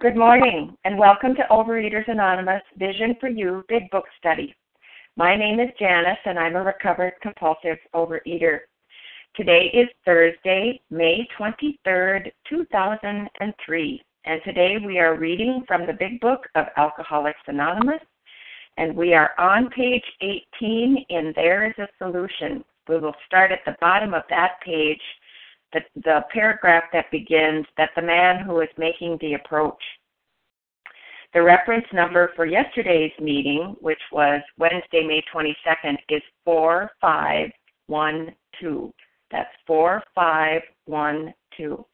Good morning, and welcome to Overeaters Anonymous Vision for You Big Book Study. My name is Janice, and I'm a recovered compulsive overeater. Today is Thursday, May 23rd, 2003, and today we are reading from the Big Book of Alcoholics Anonymous, and we are on page 18 in There is a Solution. We will start at the bottom of that page the, the paragraph that begins that the man who is making the approach. The reference number for yesterday's meeting, which was Wednesday, May 22nd, is 4512. That's 4512.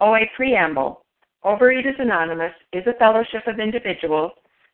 OA Preamble Overeaters Anonymous is a fellowship of individuals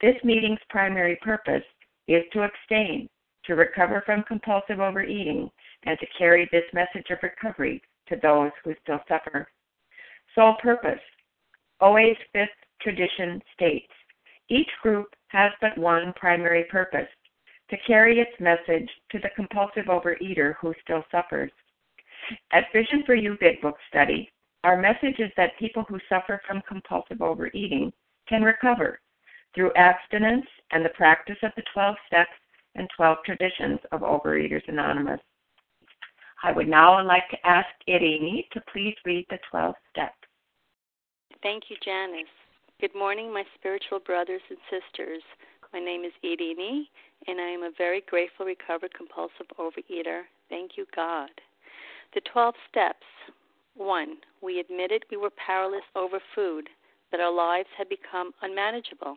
This meeting's primary purpose is to abstain, to recover from compulsive overeating, and to carry this message of recovery to those who still suffer. Sole purpose OA's fifth tradition states each group has but one primary purpose to carry its message to the compulsive overeater who still suffers. At Vision for You Big Book Study, our message is that people who suffer from compulsive overeating can recover through abstinence and the practice of the 12 steps and 12 traditions of Overeaters Anonymous. I would now like to ask Irini to please read the 12 steps. Thank you, Janice. Good morning, my spiritual brothers and sisters. My name is Irini, and I am a very grateful, recovered, compulsive overeater. Thank you, God. The 12 steps. 1. We admitted we were powerless over food, that our lives had become unmanageable.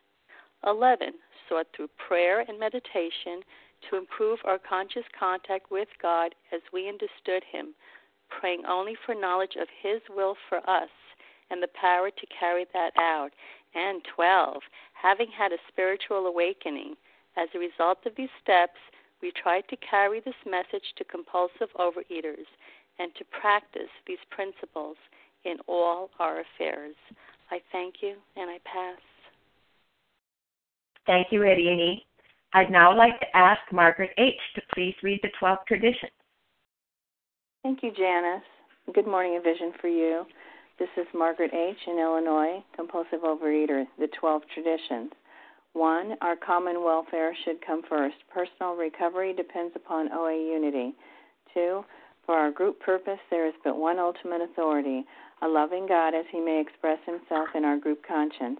11. Sought through prayer and meditation to improve our conscious contact with God as we understood Him, praying only for knowledge of His will for us and the power to carry that out. And 12. Having had a spiritual awakening, as a result of these steps, we tried to carry this message to compulsive overeaters and to practice these principles in all our affairs. I thank you and I pass. Thank you, Irini. I'd now like to ask Margaret H. to please read the 12 traditions. Thank you, Janice. Good morning, a vision for you. This is Margaret H. in Illinois, compulsive overeater, the 12 traditions. One, our common welfare should come first. Personal recovery depends upon OA unity. Two, for our group purpose, there is but one ultimate authority, a loving God as he may express himself in our group conscience.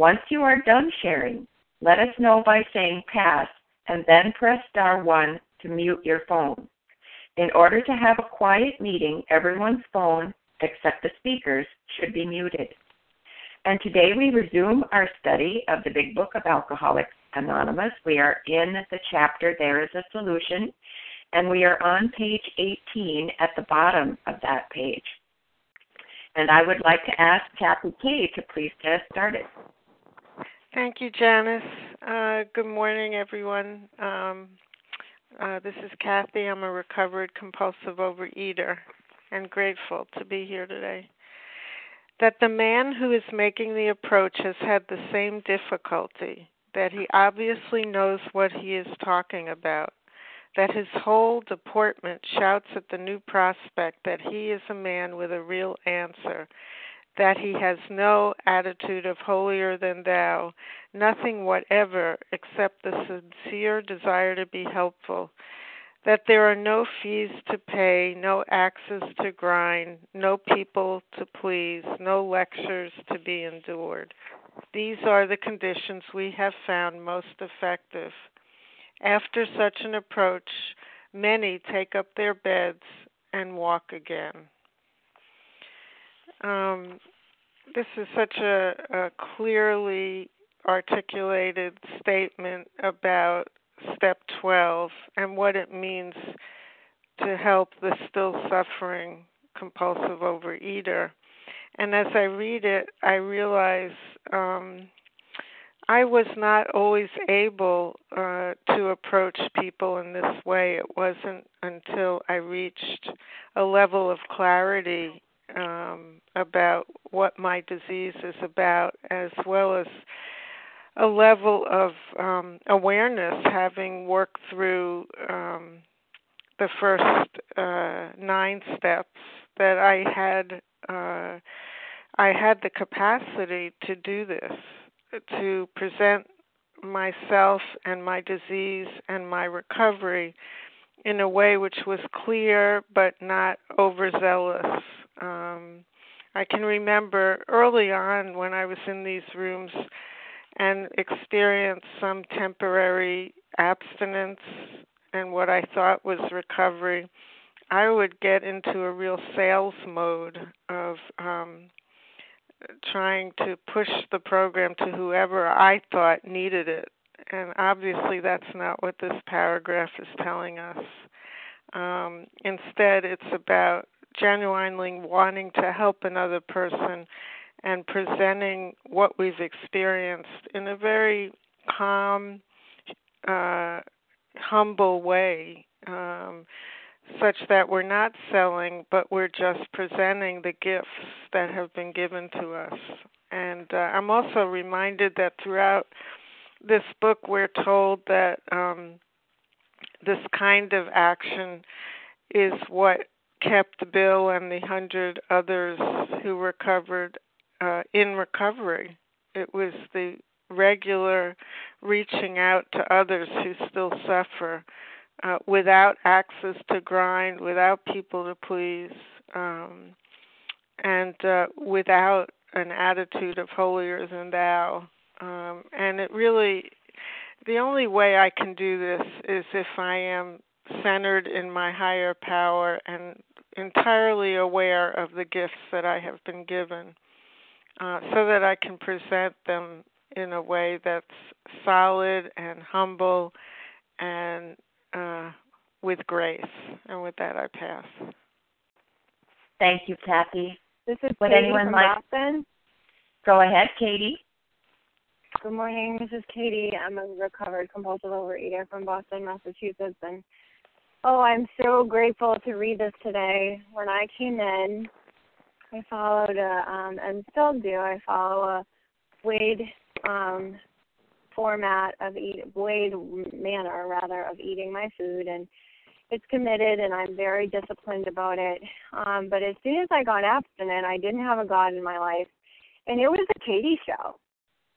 Once you are done sharing, let us know by saying pass and then press star 1 to mute your phone. In order to have a quiet meeting, everyone's phone, except the speakers, should be muted. And today we resume our study of the Big Book of Alcoholics Anonymous. We are in the chapter There is a Solution, and we are on page 18 at the bottom of that page. And I would like to ask Kathy Kay to please get us started. Thank you, Janice. Uh, good morning, everyone. Um, uh, this is Kathy. I'm a recovered compulsive overeater and grateful to be here today. That the man who is making the approach has had the same difficulty that he obviously knows what he is talking about, that his whole deportment shouts at the new prospect that he is a man with a real answer, that he has no attitude of holier than thou, nothing whatever except the sincere desire to be helpful, that there are no fees to pay, no axes to grind, no people to please, no lectures to be endured. These are the conditions we have found most effective. After such an approach, many take up their beds and walk again. Um, this is such a, a clearly articulated statement about step 12 and what it means to help the still suffering compulsive overeater. And as I read it, I realize um, I was not always able uh, to approach people in this way. It wasn't until I reached a level of clarity um, about what my disease is about, as well as a level of um, awareness, having worked through um, the first uh, nine steps, that I had uh, I had the capacity to do this, to present myself and my disease and my recovery in a way which was clear but not overzealous. Um, I can remember early on when I was in these rooms and experienced some temporary abstinence and what I thought was recovery. I would get into a real sales mode of um, trying to push the program to whoever I thought needed it. And obviously, that's not what this paragraph is telling us. Um, instead, it's about genuinely wanting to help another person and presenting what we've experienced in a very calm, uh, humble way. Um, such that we're not selling, but we're just presenting the gifts that have been given to us. And uh, I'm also reminded that throughout this book, we're told that um, this kind of action is what kept Bill and the hundred others who recovered uh, in recovery. It was the regular reaching out to others who still suffer uh, without access to grind, without people to please, um, and uh, without an attitude of holier than thou. Um, and it really, the only way I can do this is if I am centered in my higher power and entirely aware of the gifts that I have been given, uh, so that I can present them in a way that's solid and humble and uh, with grace. And with that, I pass. Thank you, Kathy. This is Would Katie anyone from like- Boston. Go ahead, Katie. Good morning. This is Katie. I'm a recovered compulsive overeater from Boston, Massachusetts, and oh, I'm so grateful to read this today. When I came in, I followed a, um, and still do. I follow a weighed um, format of eat, weighed manner rather of eating my food, and it's committed, and I'm very disciplined about it. Um, but as soon as I got abstinent, I didn't have a God in my life, and it was a Katie show.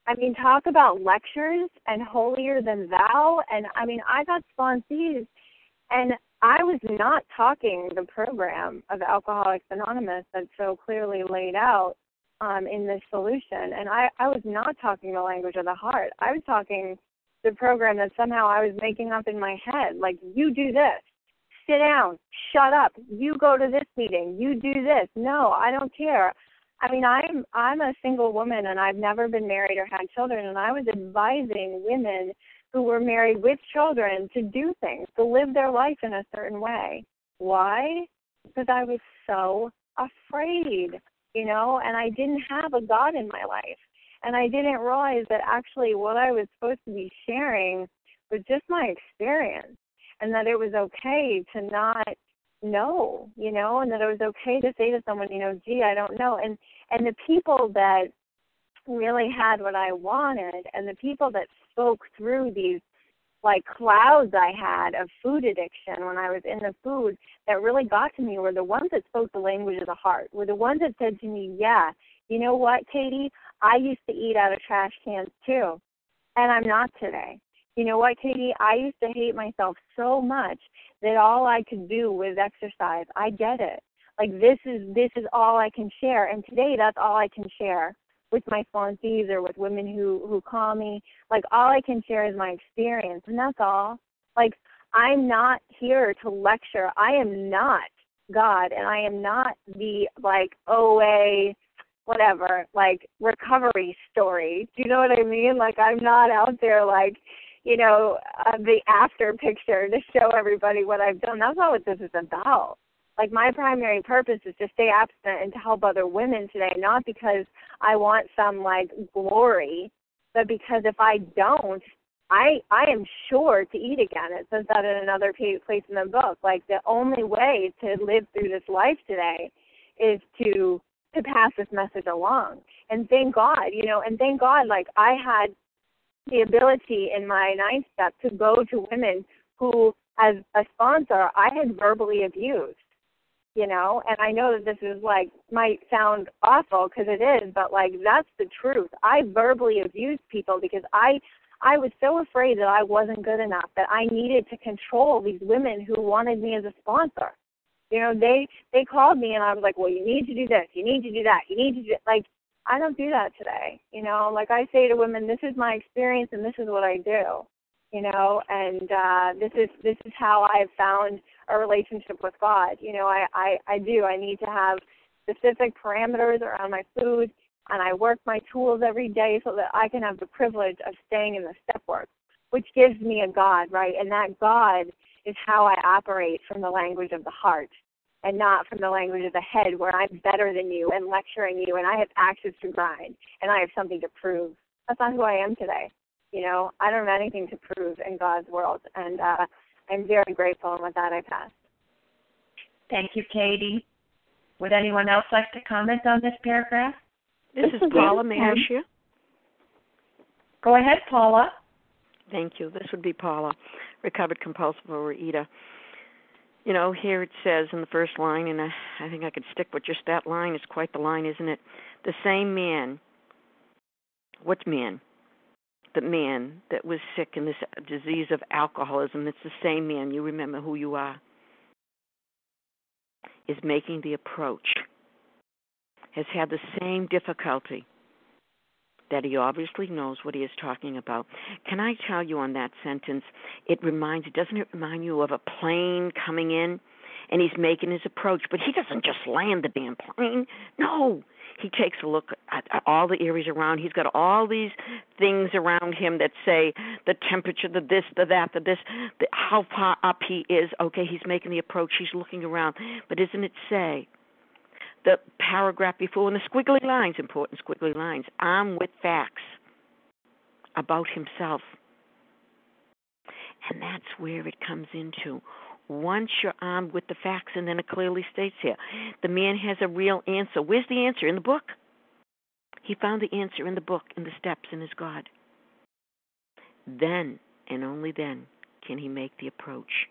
I mean, talk about lectures and holier than thou. And I mean, I got sponsees, and I was not talking the program of Alcoholics Anonymous that's so clearly laid out um, in this solution. And I, I was not talking the language of the heart. I was talking the program that somehow I was making up in my head. Like, you do this, sit down, shut up, you go to this meeting, you do this. No, I don't care. I mean, I'm I'm a single woman and I've never been married or had children, and I was advising women who were married with children to do things, to live their life in a certain way. Why? Because I was so afraid, you know, and I didn't have a God in my life. And I didn't realize that actually what I was supposed to be sharing was just my experience and that it was okay to not know, you know, and that it was okay to say to someone, you know, gee, I don't know. And and the people that really had what I wanted and the people that spoke through these like clouds I had of food addiction when I was in the food that really got to me were the ones that spoke the language of the heart, were the ones that said to me, Yeah, you know what, Katie? I used to eat out of trash cans too. And I'm not today. You know what, Katie? I used to hate myself so much that all I could do was exercise. I get it. Like this is this is all I can share. And today that's all I can share with my sponsees or with women who who call me. Like all I can share is my experience and that's all. Like I'm not here to lecture. I am not God and I am not the like OA whatever, like recovery story. Do you know what I mean? Like I'm not out there like you know, uh, the after picture to show everybody what I've done. That's not what this is about. Like my primary purpose is to stay abstinent and to help other women today, not because I want some like glory, but because if I don't, I I am sure to eat again. It says that in another place in the book. Like the only way to live through this life today is to to pass this message along. And thank God, you know, and thank God like I had the ability in my ninth step to go to women who, as a sponsor, I had verbally abused. You know, and I know that this is like might sound awful because it is, but like that's the truth. I verbally abused people because I I was so afraid that I wasn't good enough that I needed to control these women who wanted me as a sponsor. You know, they they called me and I was like, "Well, you need to do this. You need to do that. You need to do like I don't do that today. You know, like I say to women, this is my experience and this is what I do. You know, and uh this is this is how I've found a relationship with God. You know, I I I do. I need to have specific parameters around my food and I work my tools every day so that I can have the privilege of staying in the step work, which gives me a God, right? And that God is how I operate from the language of the heart and not from the language of the head where I'm better than you and lecturing you and I have access to grind and I have something to prove. That's not who I am today. You know, I don't have anything to prove in God's world and uh I'm very grateful and with that I pass. Thank you, Katie. Would anyone else like to comment on this paragraph? This is Paula. May I share? Go ahead, Paula. Thank you. This would be Paula, recovered compulsive overeater. You know, here it says in the first line, and I, I think I could stick with just that line. It's quite the line, isn't it? The same man. What man? The man that was sick in this disease of alcoholism. It's the same man. You remember who you are. Is making the approach. Has had the same difficulty that he obviously knows what he is talking about. Can I tell you on that sentence? It reminds, doesn't it remind you of a plane coming in and he's making his approach, but he doesn't just land the damn plane. No, he takes a look at, all the areas around. He's got all these things around him that say the temperature, the this, the that, the this, the, how far up he is. Okay, he's making the approach. He's looking around, but isn't it say? the paragraph before and the squiggly lines, important squiggly lines, armed with facts about himself. And that's where it comes into. Once you're armed with the facts, and then it clearly states here, the man has a real answer. Where's the answer? In the book. He found the answer in the book, in the steps, in his God. Then, and only then, can he make the approach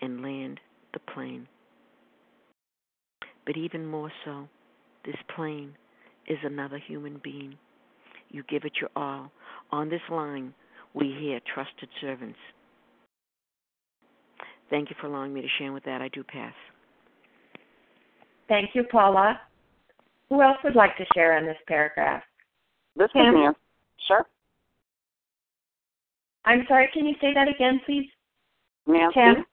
and land the plane. But even more so, this plane is another human being. You give it your all. On this line, we hear trusted servants. Thank you for allowing me to share with that. I do pass. Thank you, Paula. Who else would like to share on this paragraph? This Kim? is Nancy. Sure. I'm sorry, can you say that again, please? Nancy. Kim?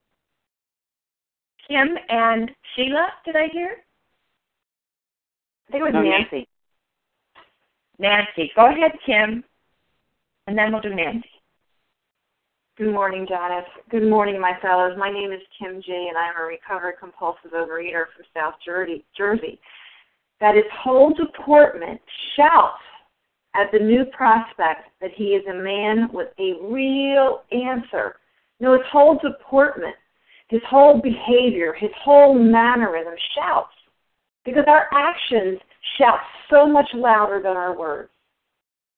Kim and Sheila, did I hear? I think it was no, Nancy. Nancy. Go ahead, Kim. And then we'll do Nancy. Good morning, Janice. Good morning, my fellows. My name is Kim G, and I'm a recovered compulsive overeater from South Jersey. That is whole deportment shouts at the new prospect that he is a man with a real answer. No, his whole deportment his whole behavior, his whole mannerism shouts. Because our actions shout so much louder than our words.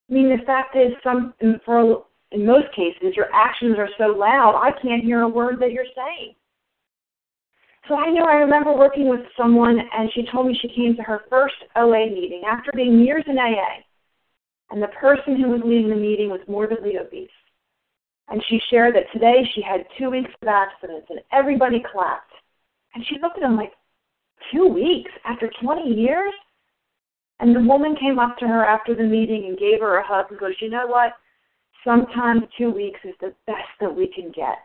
I mean, the fact is, some for in most cases, your actions are so loud, I can't hear a word that you're saying. So I know I remember working with someone, and she told me she came to her first OA meeting after being years in AA. And the person who was leading the meeting was morbidly obese. And she shared that today she had two weeks of abstinence, and everybody clapped. And she looked at him like, two weeks after 20 years? And the woman came up to her after the meeting and gave her a hug and goes, you know what? Sometimes two weeks is the best that we can get.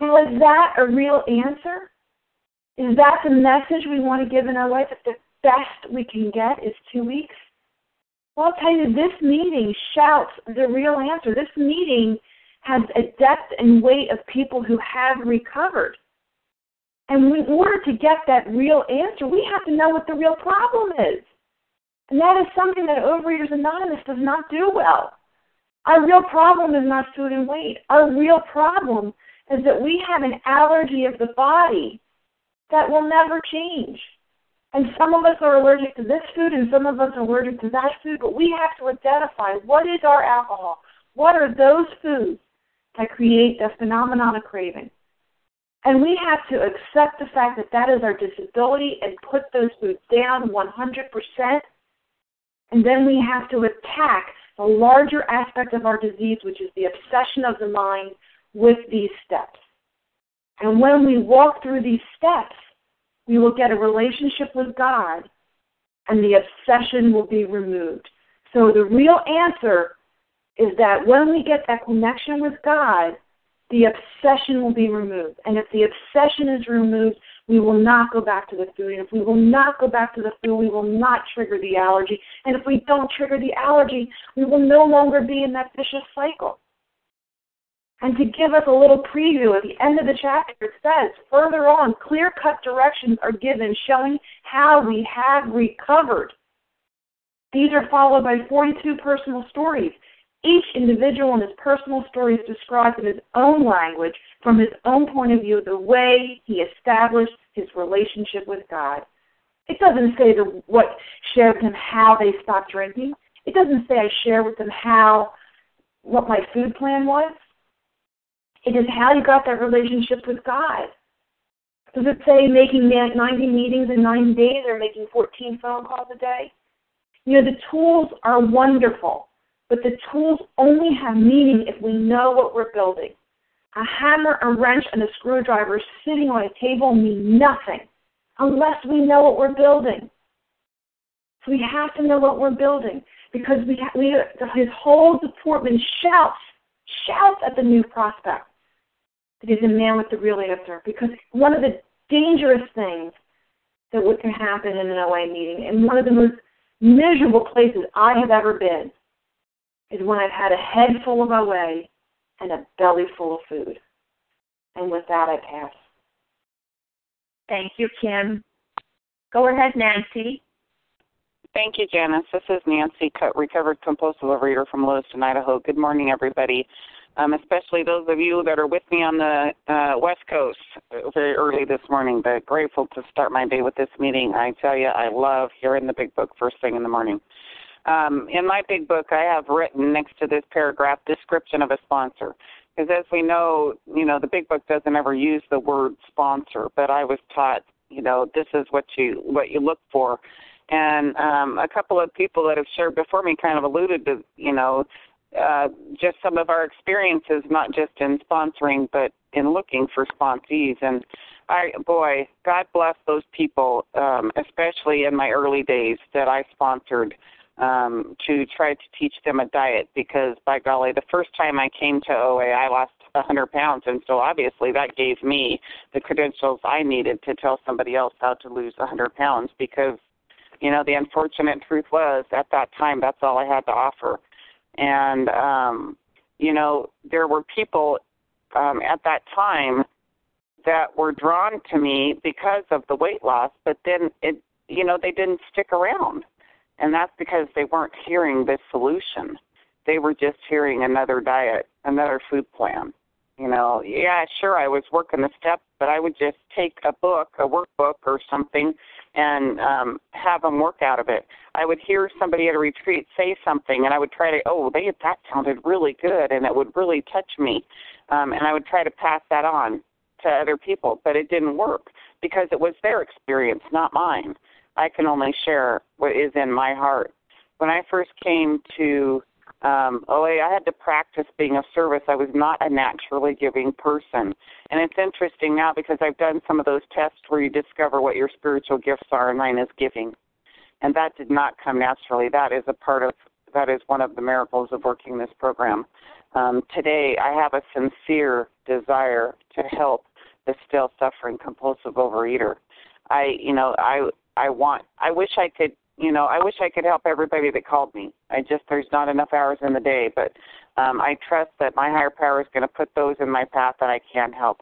Well, is that a real answer? Is that the message we want to give in our life that the best we can get is two weeks? Well, I'll tell you, this meeting shouts the real answer. This meeting has a depth and weight of people who have recovered. And in order to get that real answer, we have to know what the real problem is. And that is something that Overeaters Anonymous does not do well. Our real problem is not food and weight. Our real problem is that we have an allergy of the body that will never change. And some of us are allergic to this food and some of us are allergic to that food, but we have to identify what is our alcohol? What are those foods that create the phenomenon of craving? And we have to accept the fact that that is our disability and put those foods down 100%. And then we have to attack the larger aspect of our disease, which is the obsession of the mind with these steps. And when we walk through these steps, we will get a relationship with God and the obsession will be removed. So the real answer is that when we get that connection with God, the obsession will be removed. And if the obsession is removed, we will not go back to the food. And if we will not go back to the food, we will not trigger the allergy. And if we don't trigger the allergy, we will no longer be in that vicious cycle. And to give us a little preview, at the end of the chapter, it says, further on, clear cut directions are given showing how we have recovered. These are followed by 42 personal stories. Each individual in his personal story is described in his own language, from his own point of view, the way he established his relationship with God. It doesn't say the, what shared with him how they stopped drinking. It doesn't say I share with them how what my food plan was. It is how you got that relationship with God. Does it say making 90 meetings in 90 days or making 14 phone calls a day? You know, the tools are wonderful, but the tools only have meaning if we know what we're building. A hammer, a wrench, and a screwdriver sitting on a table mean nothing unless we know what we're building. So we have to know what we're building because we, we his whole department shouts shouts at the new prospect that he's a man with the real answer. Because one of the dangerous things that can happen in an OA meeting, and one of the most miserable places I have ever been, is when I've had a head full of OA and a belly full of food. And with that, I pass. Thank you, Kim. Go ahead, Nancy. Thank you, Janice. This is Nancy, recovered compulsive overeater from Lewiston, Idaho. Good morning, everybody. Um, especially those of you that are with me on the uh, West Coast very early this morning. But grateful to start my day with this meeting. I tell you, I love hearing the big book first thing in the morning. Um, in my big book, I have written next to this paragraph description of a sponsor. Because as we know, you know, the big book doesn't ever use the word sponsor, but I was taught, you know, this is what you what you look for and um, a couple of people that have shared before me kind of alluded to, you know, uh, just some of our experiences, not just in sponsoring, but in looking for sponsees. And I, boy, God bless those people, um, especially in my early days that I sponsored um, to try to teach them a diet because, by golly, the first time I came to OA, I lost a 100 pounds, and so obviously that gave me the credentials I needed to tell somebody else how to lose a 100 pounds because you know, the unfortunate truth was at that time that's all I had to offer. And um, you know, there were people um at that time that were drawn to me because of the weight loss, but then it you know, they didn't stick around. And that's because they weren't hearing this solution. They were just hearing another diet, another food plan. You know, yeah, sure, I was working the steps, but I would just take a book, a workbook or something, and um, have them work out of it. I would hear somebody at a retreat say something, and I would try to, oh, they that sounded really good, and it would really touch me, um, and I would try to pass that on to other people, but it didn't work because it was their experience, not mine. I can only share what is in my heart. When I first came to um, OA, I had to practice being of service. I was not a naturally giving person. And it's interesting now because I've done some of those tests where you discover what your spiritual gifts are, and mine is giving. And that did not come naturally. That is a part of, that is one of the miracles of working this program. Um, today, I have a sincere desire to help the still suffering compulsive overeater. I, you know, I, I want, I wish I could you know, I wish I could help everybody that called me. I just there's not enough hours in the day, but um, I trust that my higher power is going to put those in my path that I can help.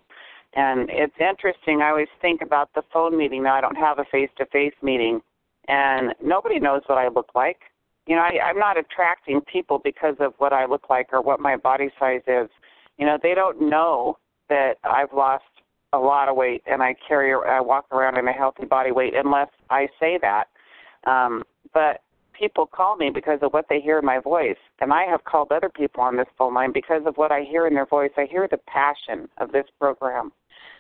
And it's interesting. I always think about the phone meeting. Now I don't have a face-to-face meeting, and nobody knows what I look like. You know, I, I'm not attracting people because of what I look like or what my body size is. You know, they don't know that I've lost a lot of weight and I carry I walk around in a healthy body weight unless I say that um, but people call me because of what they hear in my voice. And I have called other people on this phone line because of what I hear in their voice. I hear the passion of this program.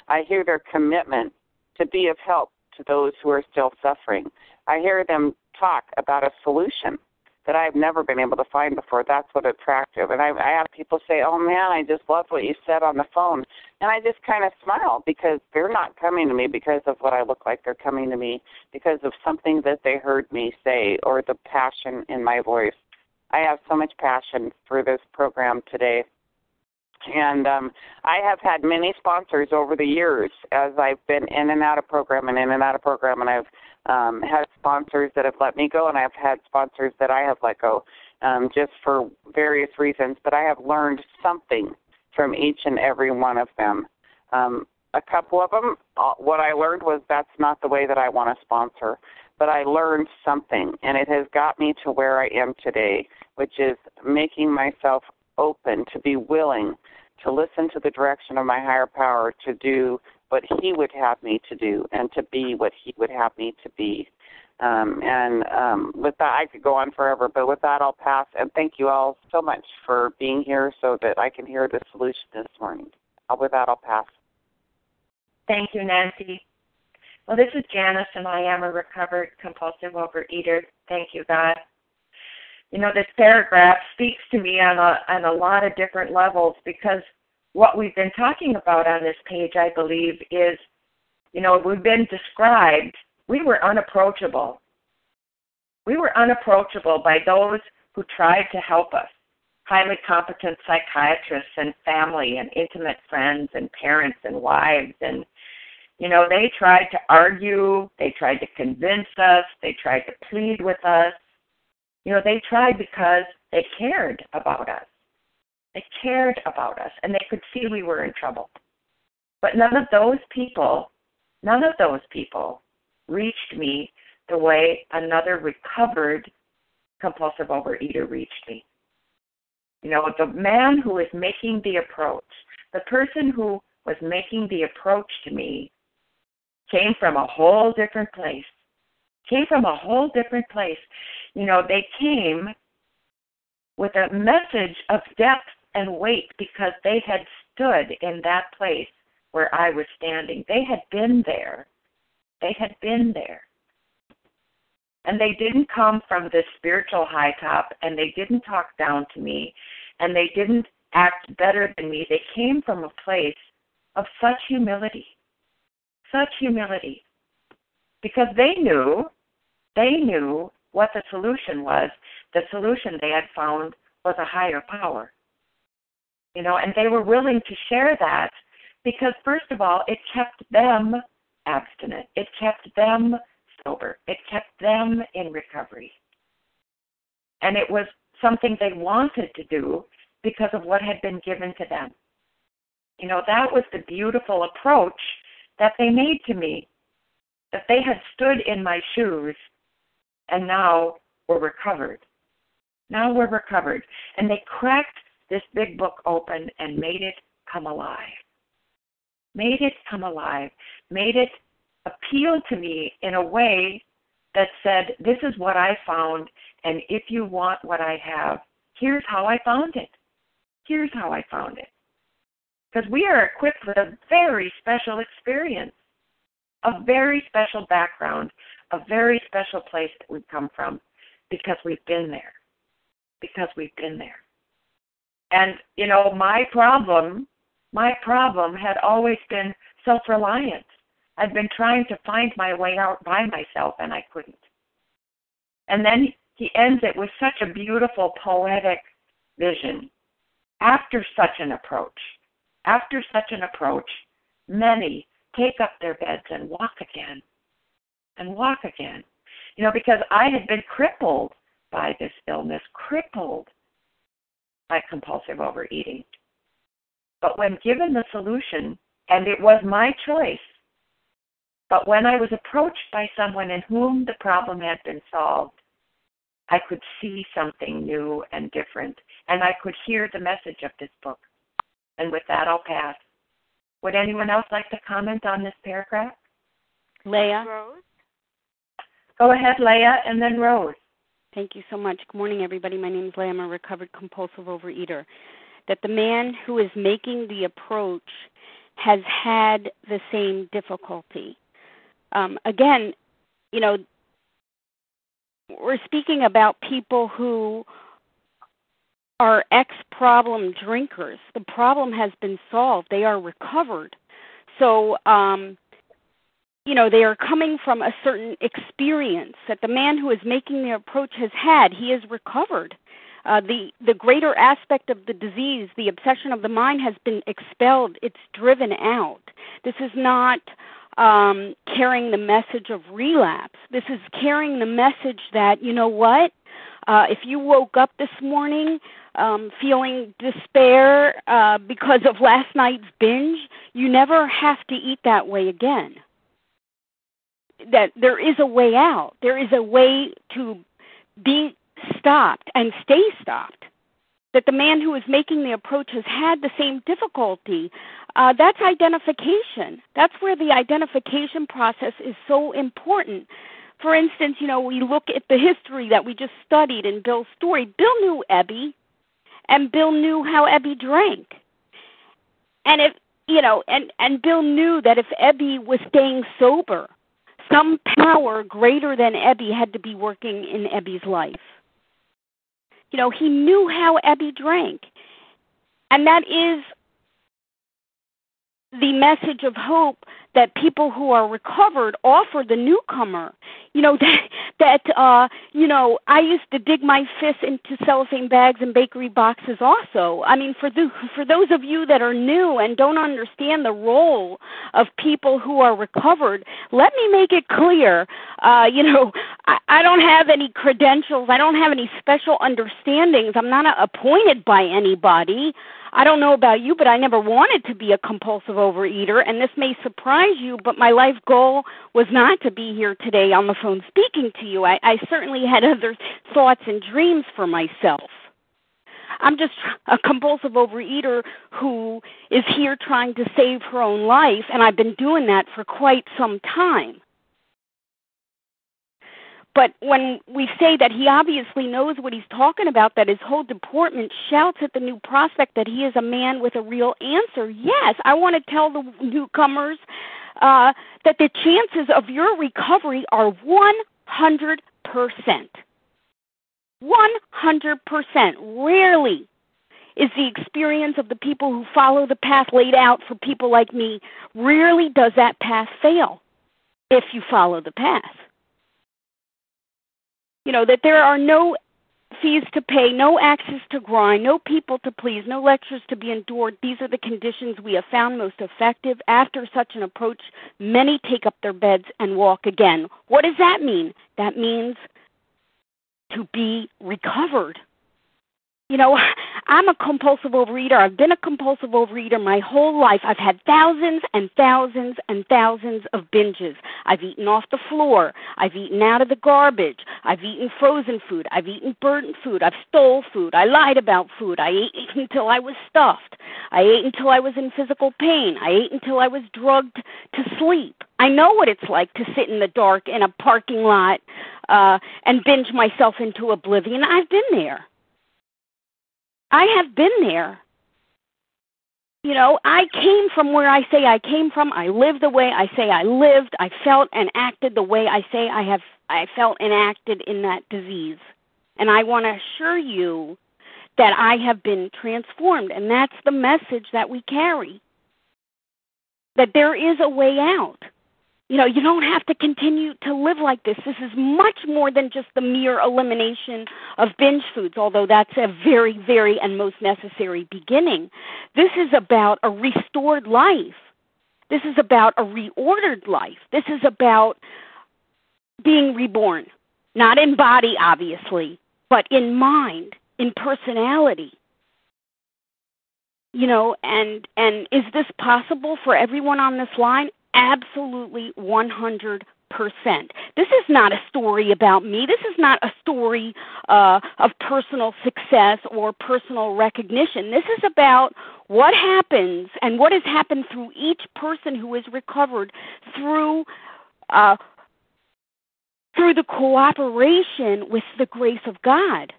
I hear their commitment to be of help to those who are still suffering. I hear them talk about a solution that I've never been able to find before. That's what attractive. And I, I have people say, "Oh man, I just love what you said on the phone," and I just kind of smile because they're not coming to me because of what I look like. They're coming to me because of something that they heard me say or the passion in my voice. I have so much passion for this program today. And um, I have had many sponsors over the years as I've been in and out of program and in and out of program, and I've um, had sponsors that have let me go, and I've had sponsors that I have let go um, just for various reasons. But I have learned something from each and every one of them. Um, a couple of them, uh, what I learned was that's not the way that I want to sponsor. But I learned something, and it has got me to where I am today, which is making myself open to be willing to listen to the direction of my higher power to do what He would have me to do and to be what He would have me to be. Um, and um, with that, I could go on forever, but with that, I'll pass. And thank you all so much for being here so that I can hear the solution this morning. Uh, with that, I'll pass. Thank you, Nancy. Well, this is Janice, and I am a recovered compulsive overeater. Thank you, God. You know, this paragraph speaks to me on a on a lot of different levels because what we've been talking about on this page, I believe, is, you know, we've been described we were unapproachable. We were unapproachable by those who tried to help us highly competent psychiatrists and family and intimate friends and parents and wives and you know they tried to argue they tried to convince us they tried to plead with us you know they tried because they cared about us they cared about us and they could see we were in trouble but none of those people none of those people reached me the way another recovered compulsive overeater reached me. You know, the man who was making the approach, the person who was making the approach to me came from a whole different place. Came from a whole different place. You know, they came with a message of depth and weight because they had stood in that place where I was standing. They had been there. They had been there. And they didn't come from this spiritual high top and they didn't talk down to me and they didn't act better than me. They came from a place of such humility. Such humility. Because they knew, they knew what the solution was. The solution they had found was a higher power. You know, and they were willing to share that because, first of all, it kept them abstinent. It kept them sober. It kept them in recovery. And it was something they wanted to do because of what had been given to them. You know, that was the beautiful approach that they made to me. That they had stood in my shoes and now we're recovered. Now we're recovered. And they cracked this big book open and made it come alive made it come alive, made it appeal to me in a way that said, This is what I found, and if you want what I have, here's how I found it. Here's how I found it. Because we are equipped with a very special experience, a very special background, a very special place that we've come from because we've been there. Because we've been there. And, you know, my problem my problem had always been self reliance. I'd been trying to find my way out by myself and I couldn't. And then he ends it with such a beautiful poetic vision. After such an approach, after such an approach, many take up their beds and walk again. And walk again. You know, because I had been crippled by this illness, crippled by compulsive overeating. But when given the solution, and it was my choice, but when I was approached by someone in whom the problem had been solved, I could see something new and different, and I could hear the message of this book. And with that, I'll pass. Would anyone else like to comment on this paragraph? Leah. Rose. Go ahead, Leah, and then Rose. Thank you so much. Good morning, everybody. My name is Leah. I'm a recovered compulsive overeater that the man who is making the approach has had the same difficulty. Um, again, you know, we're speaking about people who are ex problem drinkers. The problem has been solved, they are recovered. So, um, you know, they are coming from a certain experience that the man who is making the approach has had. He has recovered uh, the the greater aspect of the disease, the obsession of the mind, has been expelled. It's driven out. This is not um, carrying the message of relapse. This is carrying the message that you know what. Uh, if you woke up this morning um, feeling despair uh, because of last night's binge, you never have to eat that way again. That there is a way out. There is a way to be stopped and stay stopped. That the man who is making the approach has had the same difficulty. Uh, that's identification. That's where the identification process is so important for instance, you know, we look at the history that we just studied in Bill's story. Bill knew Ebby, and Bill knew how Ebby drank. And if you know, and and Bill knew that if Ebby was staying sober, some power greater than Ebby had to be working in Ebby's life. You know, he knew how Ebby drank. And that is the message of hope that people who are recovered offer the newcomer. You know that that uh you know i used to dig my fists into cellophane bags and bakery boxes also. I mean for the for those of you that are new and don't understand the role of people who are recovered let me make it clear uh you know i, I don't have any credentials. I don't have any special understandings. I'm not appointed by anybody I don't know about you, but I never wanted to be a compulsive overeater, and this may surprise you, but my life goal was not to be here today on the phone speaking to you. I, I certainly had other thoughts and dreams for myself. I'm just a compulsive overeater who is here trying to save her own life, and I've been doing that for quite some time. But when we say that he obviously knows what he's talking about, that his whole deportment shouts at the new prospect that he is a man with a real answer, yes, I want to tell the newcomers uh, that the chances of your recovery are 100%. 100%. Rarely is the experience of the people who follow the path laid out for people like me, rarely does that path fail if you follow the path you know that there are no fees to pay, no axes to grind, no people to please, no lectures to be endured. These are the conditions we have found most effective. After such an approach, many take up their beds and walk again. What does that mean? That means to be recovered. You know, I'm a compulsive overeater. I've been a compulsive overeater my whole life. I've had thousands and thousands and thousands of binges. I've eaten off the floor. I've eaten out of the garbage. I've eaten frozen food. I've eaten burnt food. I've stole food. I lied about food. I ate until I was stuffed. I ate until I was in physical pain. I ate until I was drugged to sleep. I know what it's like to sit in the dark in a parking lot uh and binge myself into oblivion. I've been there. I have been there. You know, I came from where I say I came from. I lived the way I say I lived. I felt and acted the way I say I have I felt and acted in that disease. And I want to assure you that I have been transformed and that's the message that we carry. That there is a way out you know, you don't have to continue to live like this. This is much more than just the mere elimination of binge foods, although that's a very, very and most necessary beginning. This is about a restored life. This is about a reordered life. This is about being reborn, not in body, obviously, but in mind, in personality you know and and is this possible for everyone on this line absolutely 100 percent. This is not a story about me. This is not a story uh, of personal success or personal recognition. This is about what happens and what has happened through each person who is recovered through uh, through the cooperation with the grace of God.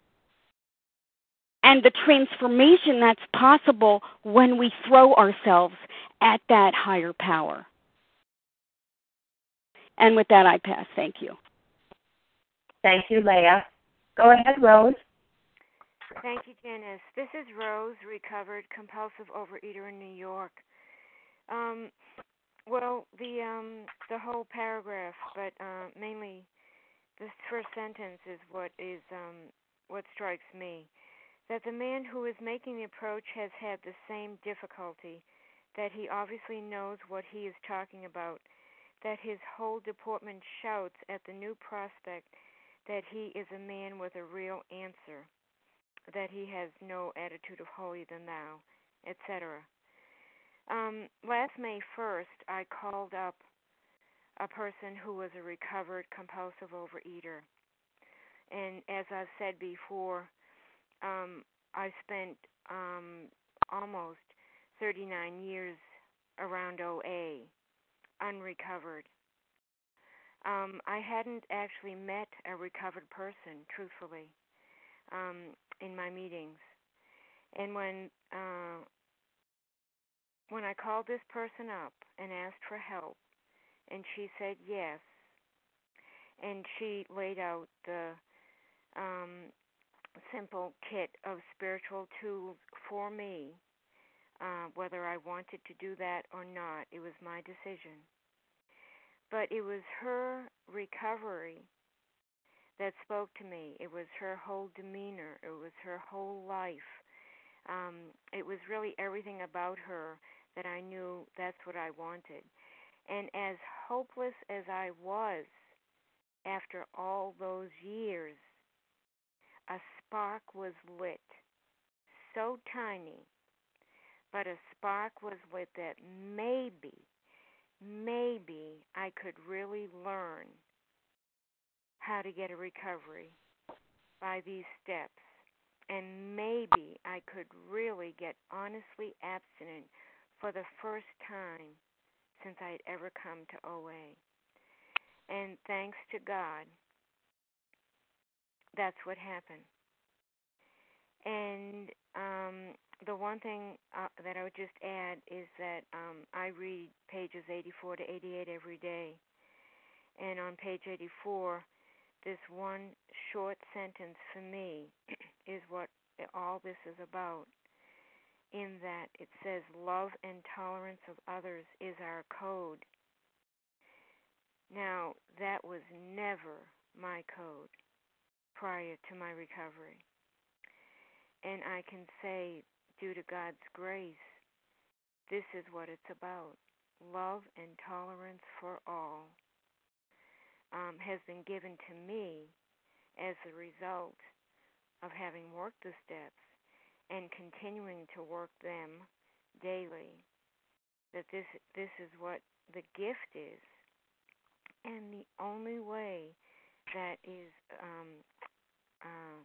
And the transformation that's possible when we throw ourselves at that higher power. And with that, I pass. Thank you. Thank you, Leah. Go ahead, Rose. Thank you, Janice. This is Rose, recovered compulsive overeater in New York. Um, well, the um, the whole paragraph, but uh, mainly this first sentence is what is um, what strikes me. That the man who is making the approach has had the same difficulty. That he obviously knows what he is talking about that his whole deportment shouts at the new prospect that he is a man with a real answer, that he has no attitude of holier than thou, etc. Um, last May 1st, I called up a person who was a recovered compulsive overeater. And as I've said before, um, I spent um, almost 39 years around OA unrecovered. um, I hadn't actually met a recovered person, truthfully, um, in my meetings. And when uh, when I called this person up and asked for help, and she said yes, and she laid out the um, simple kit of spiritual tools for me, uh, whether I wanted to do that or not, it was my decision. But it was her recovery that spoke to me. It was her whole demeanor. It was her whole life. Um, it was really everything about her that I knew that's what I wanted. And as hopeless as I was after all those years, a spark was lit. So tiny, but a spark was with it. maybe, maybe I could really learn how to get a recovery by these steps. And maybe I could really get honestly abstinent for the first time since I'd ever come to OA. And thanks to God, that's what happened. And um, the one thing uh, that I would just add is that um, I read pages 84 to 88 every day. And on page 84, this one short sentence for me is what all this is about in that it says love and tolerance of others is our code. Now, that was never my code prior to my recovery. And I can say, due to God's grace, this is what it's about. Love and tolerance for all um, has been given to me as a result of having worked the steps and continuing to work them daily. That this this is what the gift is, and the only way that is um, uh,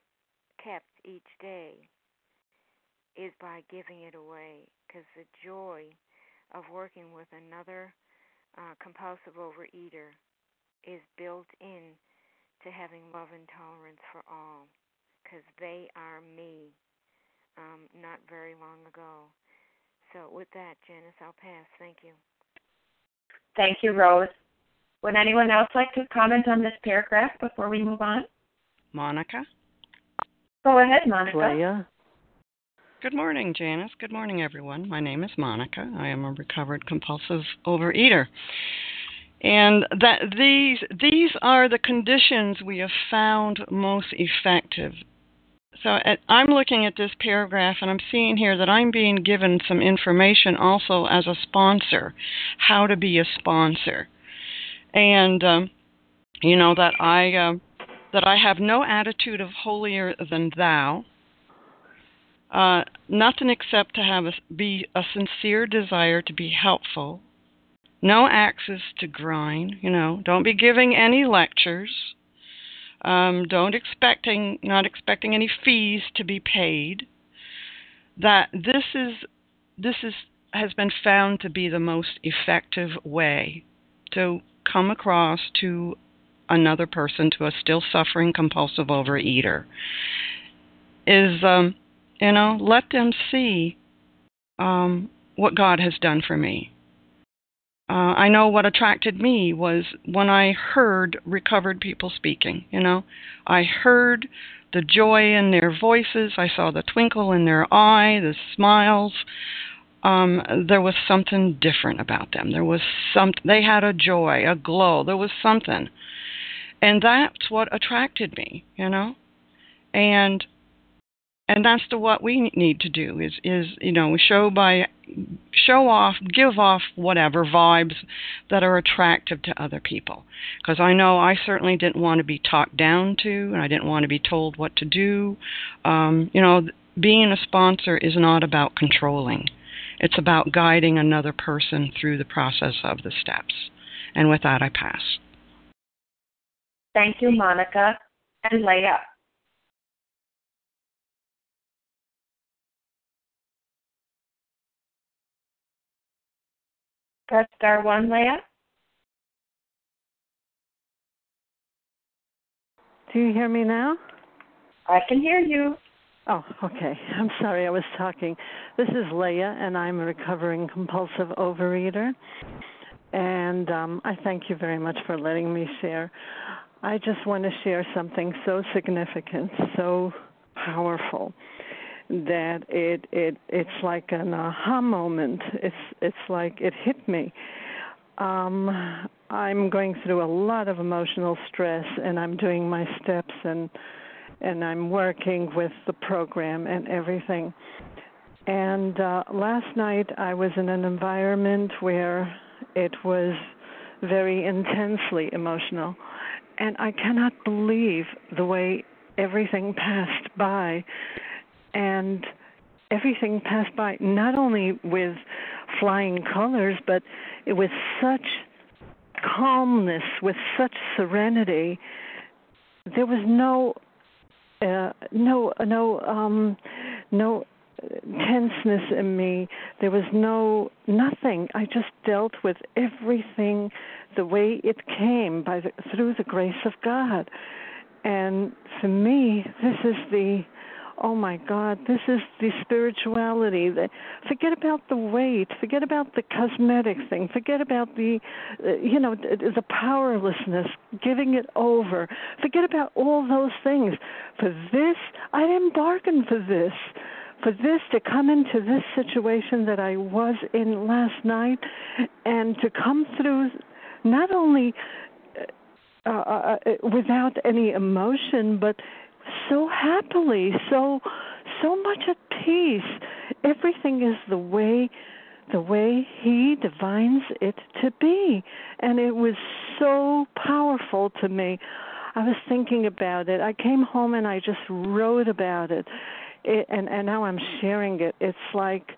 kept each day is by giving it away. Because the joy of working with another uh, compulsive overeater is built in to having love and tolerance for all. Because they are me um, not very long ago. So, with that, Janice, I'll pass. Thank you. Thank you, Rose. Would anyone else like to comment on this paragraph before we move on? Monica? Go ahead, Monica. Leah? Good morning, Janice. Good morning, everyone. My name is Monica. I am a recovered compulsive overeater. And that these these are the conditions we have found most effective so at, I'm looking at this paragraph and I'm seeing here that I'm being given some information also as a sponsor, how to be a sponsor, and um, you know that I uh, that I have no attitude of holier than thou. Uh, nothing except to have a, be a sincere desire to be helpful. No axes to grind. You know, don't be giving any lectures um, don't expecting not expecting any fees to be paid. That this is this is has been found to be the most effective way to come across to another person, to a still suffering compulsive overeater, is um, you know let them see um, what God has done for me. Uh, I know what attracted me was when I heard recovered people speaking. You know, I heard the joy in their voices. I saw the twinkle in their eye, the smiles. Um, there was something different about them. There was some. They had a joy, a glow. There was something, and that's what attracted me. You know, and and that's the what we need to do is is you know show by show off give off whatever vibes that are attractive to other people. Because i know i certainly didn't want to be talked down to and i didn't want to be told what to do. Um, you know being a sponsor is not about controlling. It's about guiding another person through the process of the steps. And with that i pass. Thank you monica. And leah Press star one, Leah. Do you hear me now? I can hear you. Oh, okay. I'm sorry, I was talking. This is Leah, and I'm a recovering compulsive overeater. And um, I thank you very much for letting me share. I just want to share something so significant, so powerful that it it it's like an aha moment. It's it's like it hit me. Um, I'm going through a lot of emotional stress, and I'm doing my steps and and I'm working with the program and everything. And uh, last night I was in an environment where it was very intensely emotional, and I cannot believe the way everything passed by and everything passed by not only with flying colors but with such calmness with such serenity there was no uh, no no um no tenseness in me. There was no nothing. I just dealt with everything the way it came by the, through the grace of god. And for me this is the oh my god this is the spirituality that forget about the weight forget about the cosmetic thing forget about the uh, you know the powerlessness giving it over. Forget about all those things. For this i didn't bargain for this. For this to come into this situation that I was in last night and to come through not only uh, uh, uh without any emotion but so happily, so so much at peace. Everything is the way the way he divines it to be. And it was so powerful to me. I was thinking about it. I came home and I just wrote about it. it and and now I'm sharing it. It's like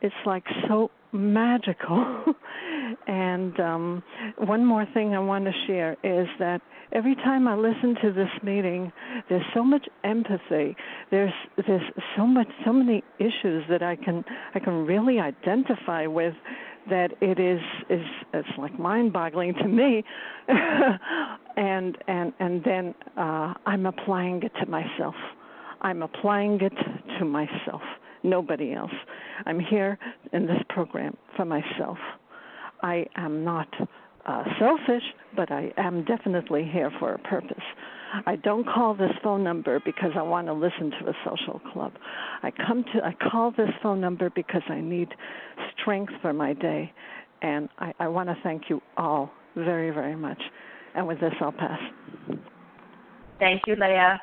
it's like so magical. and um one more thing I want to share is that every time I listen to this meeting, there's so much empathy. There's there's so much so many issues that I can I can really identify with that it is is it's like mind-boggling to me and and and then uh I'm applying it to myself. I'm applying it to myself, nobody else. I'm here in this program for myself. I am not uh, selfish, but I am definitely here for a purpose. I don't call this phone number because I want to listen to a social club. I come to I call this phone number because I need strength for my day, and I, I want to thank you all very very much. And with this, I'll pass. Thank you, Leah.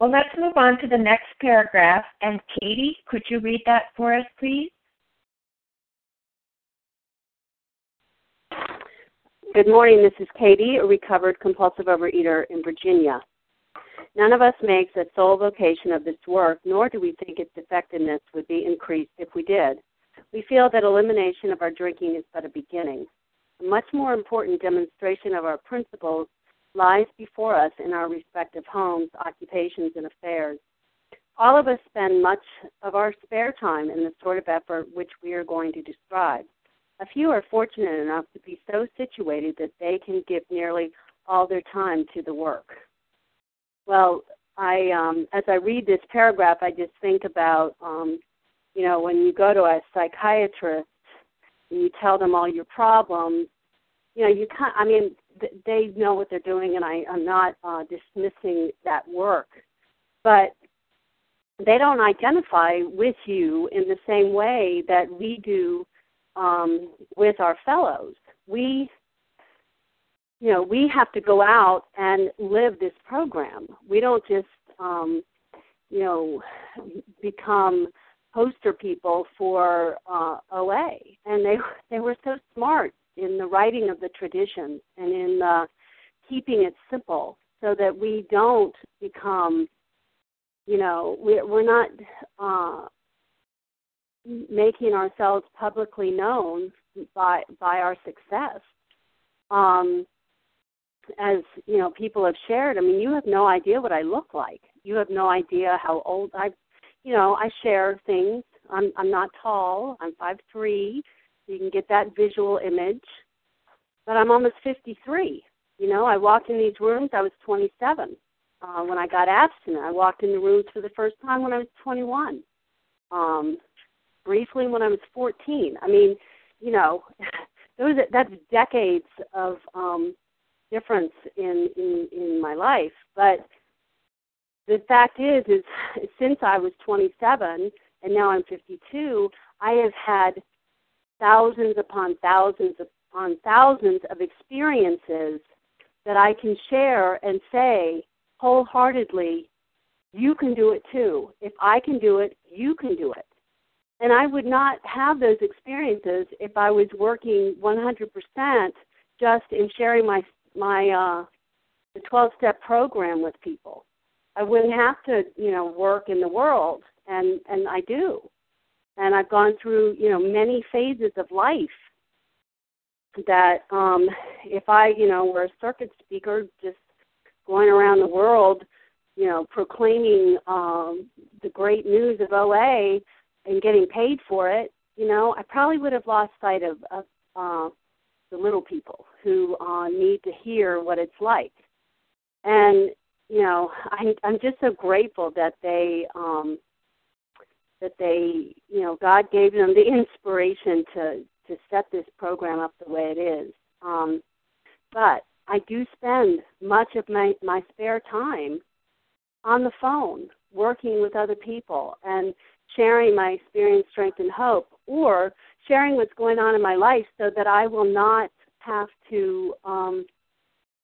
Well, let's move on to the next paragraph. And Katie, could you read that for us, please? Good morning. This is Katie, a recovered compulsive overeater in Virginia. None of us makes a sole vocation of this work, nor do we think its effectiveness would be increased if we did. We feel that elimination of our drinking is but a beginning. A much more important demonstration of our principles lies before us in our respective homes, occupations, and affairs. All of us spend much of our spare time in the sort of effort which we are going to describe. A few are fortunate enough to be so situated that they can give nearly all their time to the work. Well, I um, as I read this paragraph, I just think about um, you know when you go to a psychiatrist and you tell them all your problems, you know you can't. I mean, they know what they're doing, and I, I'm not uh, dismissing that work, but they don't identify with you in the same way that we do um, with our fellows. We, you know, we have to go out and live this program. We don't just, um, you know, become poster people for uh, OA. And they they were so smart in the writing of the traditions and in uh, keeping it simple, so that we don't become, you know, we're, we're not. Uh, making ourselves publicly known by by our success. Um, as you know, people have shared. I mean, you have no idea what I look like. You have no idea how old I. You know, I share things. I'm I'm not tall. I'm five three. You can get that visual image, but I'm almost fifty three. You know, I walked in these rooms, I was 27 uh, when I got abstinent. I walked in the rooms for the first time when I was 21. Um, briefly when I was 14. I mean, you know, those that's decades of um, difference in, in in my life. But the fact is, is since I was 27 and now I'm 52, I have had thousands upon thousands upon thousands of experiences that I can share and say wholeheartedly, you can do it too. If I can do it, you can do it. And I would not have those experiences if I was working 100% just in sharing my my uh, the 12 step program with people. I wouldn't have to, you know, work in the world, and and I do, and I've gone through, you know, many phases of life. That um, if I, you know, were a circuit speaker, just going around the world, you know, proclaiming um, the great news of OA and getting paid for it, you know, I probably would have lost sight of, of uh, the little people who uh, need to hear what it's like. And you know, I, I'm just so grateful that they um, that they, you know, God gave them the inspiration to to set this program up the way it is. Um, but I do spend much of my my spare time on the phone working with other people and sharing my experience, strength, and hope, or sharing what's going on in my life so that I will not have to um,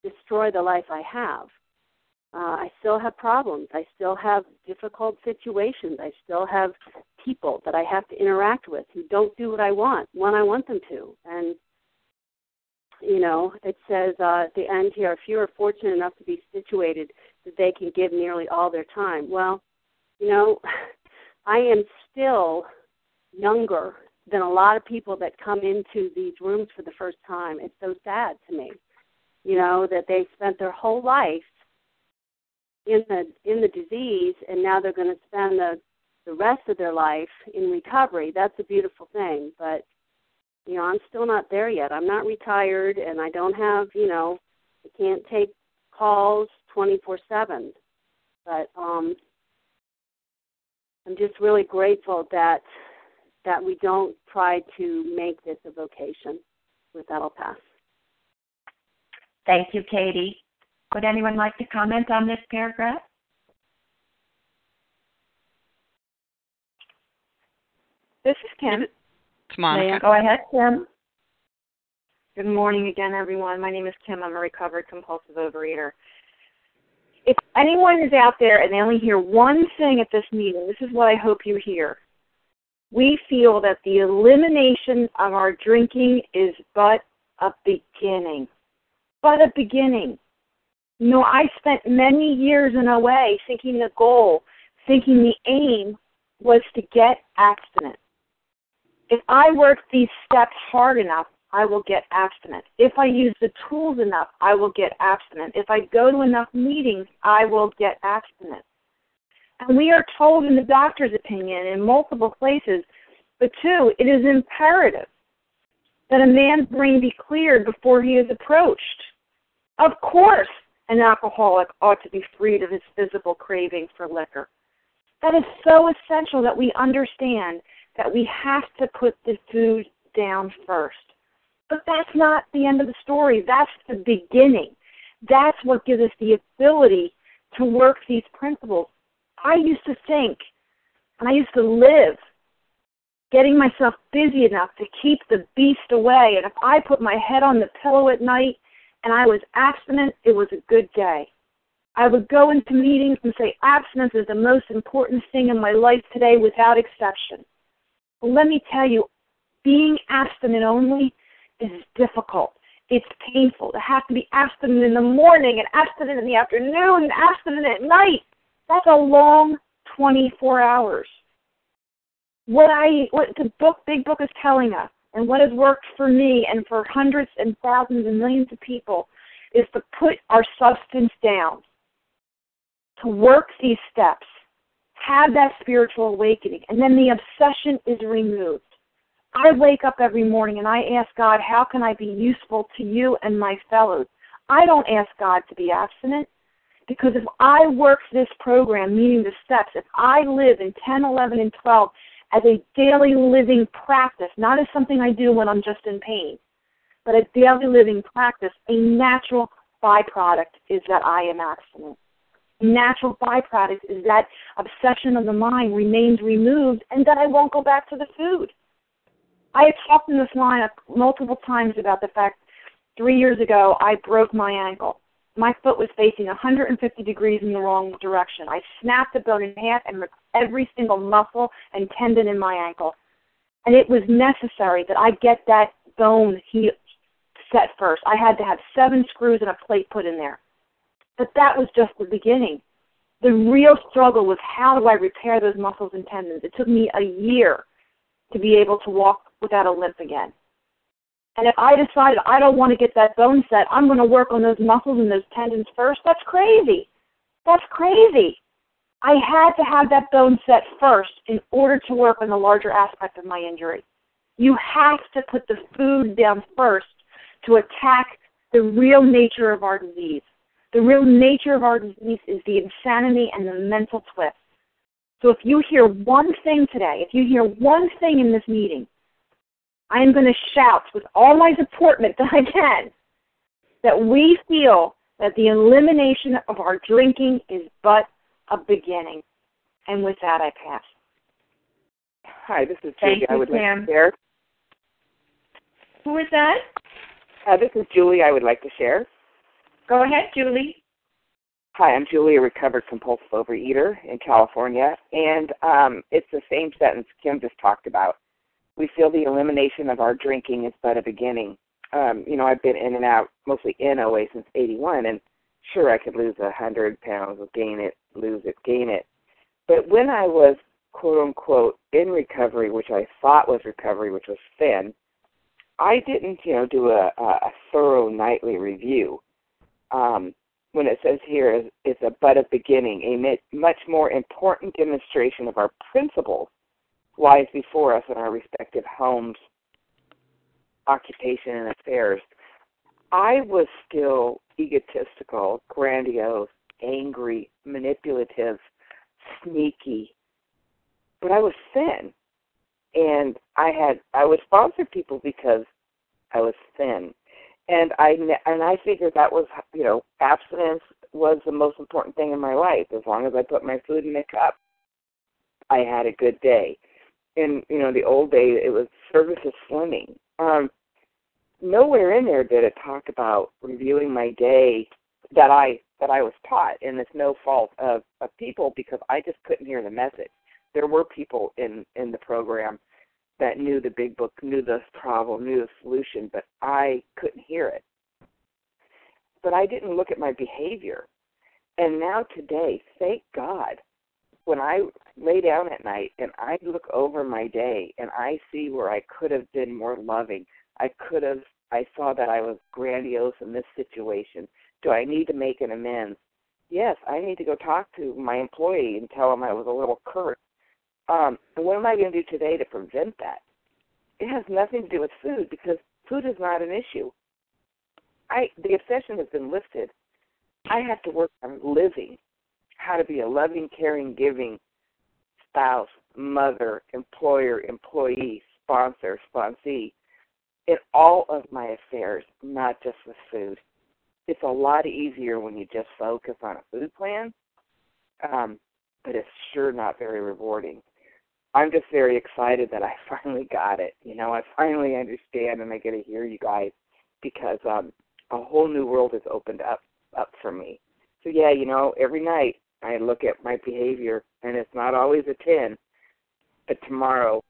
destroy the life I have. Uh, I still have problems. I still have difficult situations. I still have people that I have to interact with who don't do what I want when I want them to. And, you know, it says uh, at the end here if you are fortunate enough to be situated that they can give nearly all their time. Well, you know, I am still younger than a lot of people that come into these rooms for the first time. It's so sad to me, you know, that they spent their whole life in the in the disease, and now they're going to spend the the rest of their life in recovery. That's a beautiful thing, but you know, I'm still not there yet. I'm not retired, and I don't have, you know, I can't take calls 24/7. But um, I'm just really grateful that that we don't try to make this a vocation. With that, I'll pass. Thank you, Katie. Would anyone like to comment on this paragraph? This is Kim. It's Monica. Go ahead, Kim. Good morning again, everyone. My name is Kim. I'm a recovered compulsive overeater. If anyone is out there and they only hear one thing at this meeting, this is what I hope you hear we feel that the elimination of our drinking is but a beginning. But a beginning. Know, I spent many years in OA thinking the goal, thinking the aim was to get abstinent. If I work these steps hard enough, I will get abstinent. If I use the tools enough, I will get abstinent. If I go to enough meetings, I will get abstinent. And we are told in the doctor's opinion in multiple places, but two, it is imperative that a man's brain be cleared before he is approached. Of course, an alcoholic ought to be freed of his physical craving for liquor. That is so essential that we understand that we have to put the food down first. But that's not the end of the story. That's the beginning. That's what gives us the ability to work these principles. I used to think, and I used to live, getting myself busy enough to keep the beast away. And if I put my head on the pillow at night and I was abstinent, it was a good day. I would go into meetings and say, abstinence is the most important thing in my life today without exception. Let me tell you, being abstinent only is difficult. It's painful to have to be abstinent in the morning and abstinent in the afternoon and abstinent at night. That's a long 24 hours. What I what the book Big Book is telling us and what has worked for me and for hundreds and thousands and millions of people is to put our substance down, to work these steps, have that spiritual awakening, and then the obsession is removed. I wake up every morning and I ask God, how can I be useful to you and my fellows? I don't ask God to be abstinent because if I work this program, meaning the steps, if I live in 10, 11, and 12 as a daily living practice, not as something I do when I'm just in pain, but a daily living practice, a natural byproduct is that I am abstinent. Natural byproduct is that obsession of the mind remains removed and that I won't go back to the food. I have talked in this line multiple times about the fact three years ago I broke my ankle. My foot was facing 150 degrees in the wrong direction. I snapped the bone in half and ripped every single muscle and tendon in my ankle. And it was necessary that I get that bone he set first. I had to have seven screws and a plate put in there. But that was just the beginning. The real struggle was how do I repair those muscles and tendons? It took me a year to be able to walk without a limp again. And if I decided I don't want to get that bone set, I'm going to work on those muscles and those tendons first, that's crazy. That's crazy. I had to have that bone set first in order to work on the larger aspect of my injury. You have to put the food down first to attack the real nature of our disease. The real nature of our disease is the insanity and the mental twist. So if you hear one thing today, if you hear one thing in this meeting, I am going to shout with all my deportment that I can that we feel that the elimination of our drinking is but a beginning. And with that, I pass. Hi, this is Thank Julie. You, I would Pam. like to share. Who is that? Uh, this is Julie. I would like to share. Go ahead, Julie. Hi, I'm Julie, a recovered compulsive overeater in California, and um, it's the same sentence Kim just talked about. We feel the elimination of our drinking is but a beginning. Um, you know, I've been in and out, mostly in OA since '81, and sure, I could lose a hundred pounds, or gain it, lose it, gain it. But when I was quote unquote in recovery, which I thought was recovery, which was thin, I didn't, you know, do a, a thorough nightly review. Um, when it says here is, it's a but a beginning, a much more important demonstration of our principles lies before us in our respective homes, occupation, and affairs. I was still egotistical, grandiose, angry, manipulative, sneaky, but I was thin, and I had I would sponsor people because I was thin and I and I figured that was you know abstinence was the most important thing in my life. As long as I put my food in a cup, I had a good day. In you know the old days, it was service slimming. Um, nowhere in there did it talk about reviewing my day that I that I was taught, and it's no fault of, of people because I just couldn't hear the message. There were people in in the program that knew the big book, knew the problem, knew the solution, but I couldn't hear it. But I didn't look at my behavior. And now today, thank God, when I lay down at night and I look over my day and I see where I could have been more loving, I could have, I saw that I was grandiose in this situation. Do I need to make an amends? Yes, I need to go talk to my employee and tell him I was a little curt um, and what am I going to do today to prevent that? It has nothing to do with food because food is not an issue. I the obsession has been lifted. I have to work on living, how to be a loving, caring, giving spouse, mother, employer, employee, sponsor, sponsee in all of my affairs, not just with food. It's a lot easier when you just focus on a food plan, um, but it's sure not very rewarding. I'm just very excited that I finally got it. You know, I finally understand and I get to hear you guys because um a whole new world has opened up up for me. So yeah, you know, every night I look at my behavior and it's not always a 10, but tomorrow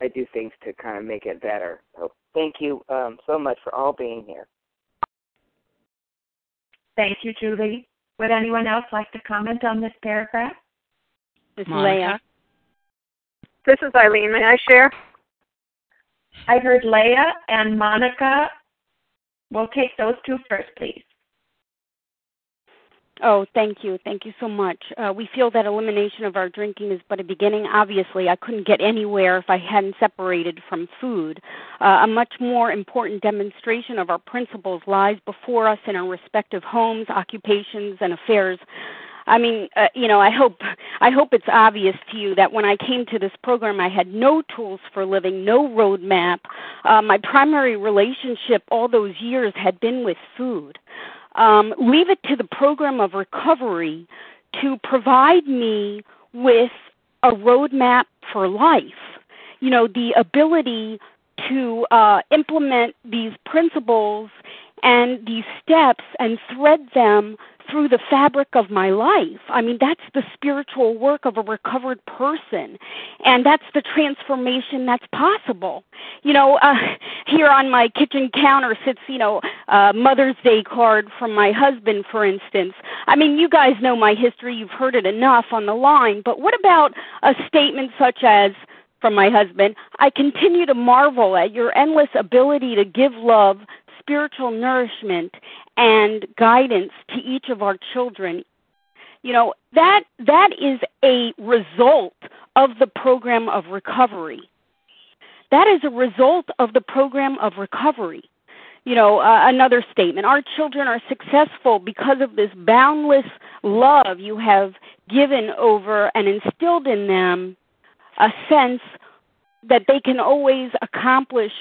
I do things to kind of make it better. So thank you um so much for all being here. Thank you, Julie. Would anyone else like to comment on this paragraph? This is Leah. This is Eileen. May I share? I heard Leah and Monica. We'll take those two first, please. Oh, thank you. Thank you so much. Uh, we feel that elimination of our drinking is but a beginning. Obviously, I couldn't get anywhere if I hadn't separated from food. Uh, a much more important demonstration of our principles lies before us in our respective homes, occupations, and affairs. I mean, uh, you know, I hope I hope it's obvious to you that when I came to this program, I had no tools for living, no roadmap. Uh, my primary relationship all those years had been with food um, leave it to the program of recovery to provide me with a roadmap for life. You know, the ability to uh, implement these principles and these steps and thread them through the fabric of my life. I mean, that's the spiritual work of a recovered person. And that's the transformation that's possible. You know, uh, here on my kitchen counter sits, you know, a Mother's Day card from my husband, for instance. I mean, you guys know my history. You've heard it enough on the line. But what about a statement such as, from my husband, I continue to marvel at your endless ability to give love, spiritual nourishment, and guidance to each of our children. You know that that is a result of the program of recovery. That is a result of the program of recovery. You know uh, another statement our children are successful because of this boundless love you have given over and instilled in them a sense that they can always accomplish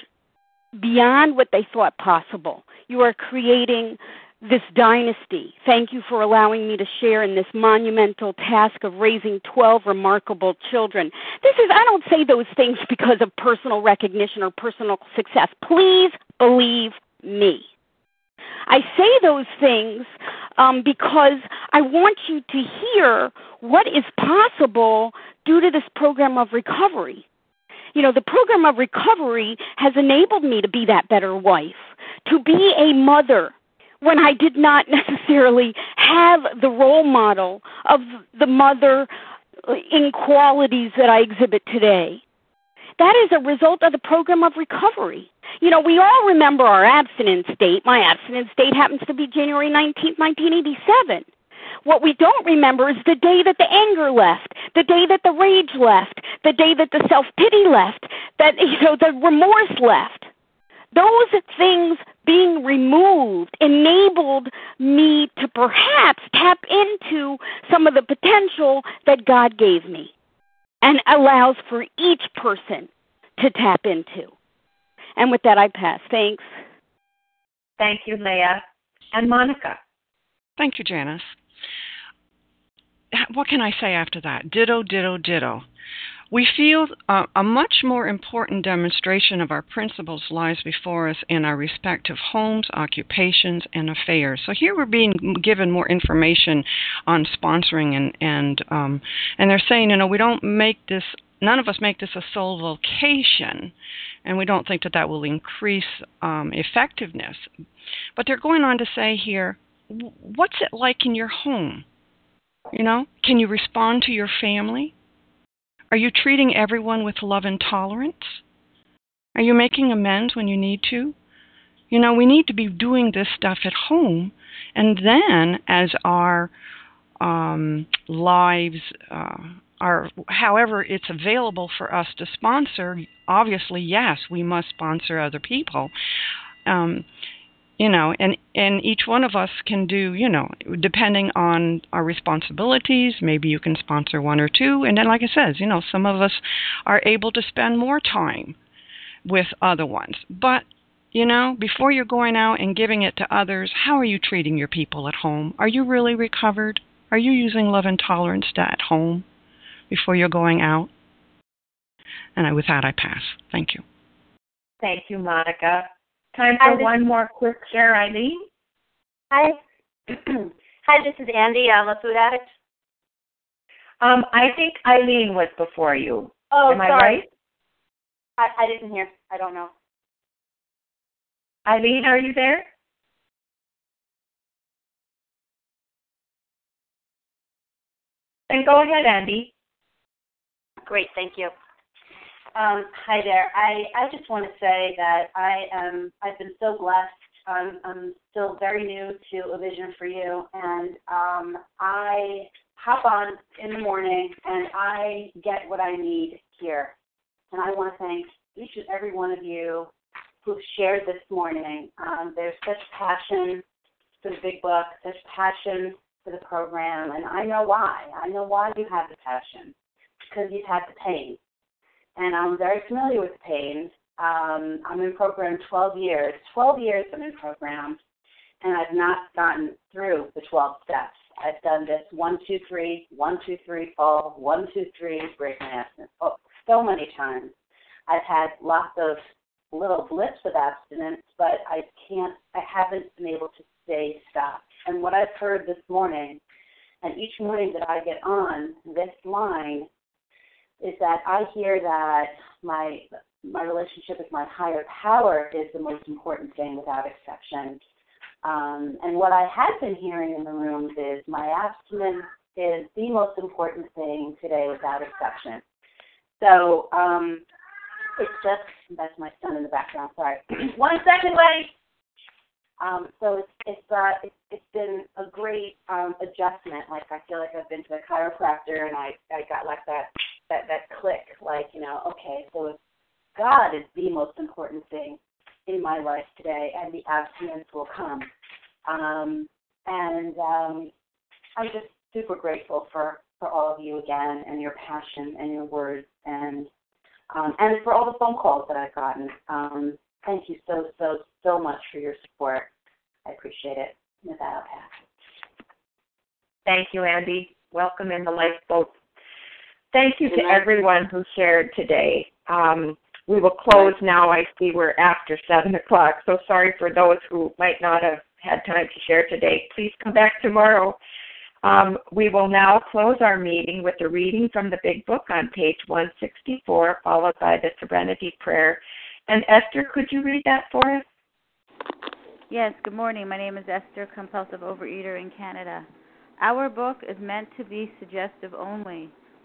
beyond what they thought possible. You are creating this dynasty. Thank you for allowing me to share in this monumental task of raising 12 remarkable children. This is, I don't say those things because of personal recognition or personal success. Please believe me. I say those things um, because I want you to hear what is possible due to this program of recovery you know, the program of recovery has enabled me to be that better wife, to be a mother when I did not necessarily have the role model of the mother in qualities that I exhibit today. That is a result of the program of recovery. You know, we all remember our abstinence date. My abstinence date happens to be January 19th, 1987. What we don't remember is the day that the anger left, the day that the rage left, the day that the self pity left, that you know the remorse left. Those things being removed enabled me to perhaps tap into some of the potential that God gave me and allows for each person to tap into. And with that, I pass. Thanks. Thank you, Leah. And Monica. Thank you, Janice what can I say after that? Ditto, ditto, ditto. We feel uh, a much more important demonstration of our principles lies before us in our respective homes, occupations, and affairs. So here we're being given more information on sponsoring, and and um, and they're saying, you know, we don't make this. None of us make this a sole vocation, and we don't think that that will increase um, effectiveness. But they're going on to say here, what's it like in your home? You know, can you respond to your family? Are you treating everyone with love and tolerance? Are you making amends when you need to? You know, we need to be doing this stuff at home, and then as our um, lives uh, are, however, it's available for us to sponsor. Obviously, yes, we must sponsor other people. Um, you know and and each one of us can do you know depending on our responsibilities maybe you can sponsor one or two. And then like i says you know some of us are able to spend more time with other ones. But you know before you're going out and giving it to others how are you treating your people at home? Are you really recovered? Are you using love and tolerance at home before you're going out? And I, with that i pass. Thank you. Thank you monica Time for one more quick share, Eileen. Hi. Hi, this is Andy. I'm a food addict. Um, I think Eileen was before you. Oh, Am sorry. I right? I, I didn't hear. I don't know. Eileen, are you there? Then go ahead, Andy. Great, thank you. Um, hi there. I, I just want to say that I am I've been so blessed I'm, I'm still very new to A Vision for You, and um, I hop on in the morning and I get what I need here. And I want to thank each and every one of you who've shared this morning. Um, there's such passion for the big book, such passion for the program, and I know why. I know why you have the passion because you've had the pain, and I'm very familiar with pain. Um, I'm in program 12 years. 12 years I'm in program, and I've not gotten through the 12 steps. I've done this one, two, three, one, two, three, fall, one, two, three, break my abstinence. Oh, so many times. I've had lots of little blips of abstinence, but I can't, I haven't been able to stay stopped. And what I've heard this morning, and each morning that I get on this line, is that I hear that my my relationship with my higher power is the most important thing without exception. Um, and what I have been hearing in the rooms is my abstinence is the most important thing today without exception. So um, it's just that's my son in the background. Sorry, one second, wait. Um, so it's it's uh it's, it's been a great um, adjustment. Like I feel like I've been to a chiropractor and I I got like that that that click. Like you know, okay, so if God is the most important thing in my life today, and the abstinence will come. Um, and um, I'm just super grateful for for all of you again, and your passion and your words, and um, and for all the phone calls that I've gotten. Um, thank you so so so much for your support. I appreciate it. With that, I'll pass. Thank you, Andy. Welcome in the lifeboat. Thank you to everyone who shared today. Um, we will close now. I see we're after 7 o'clock, so sorry for those who might not have had time to share today. Please come back tomorrow. Um, we will now close our meeting with a reading from the Big Book on page 164, followed by the Serenity Prayer. And Esther, could you read that for us? Yes, good morning. My name is Esther, compulsive overeater in Canada. Our book is meant to be suggestive only.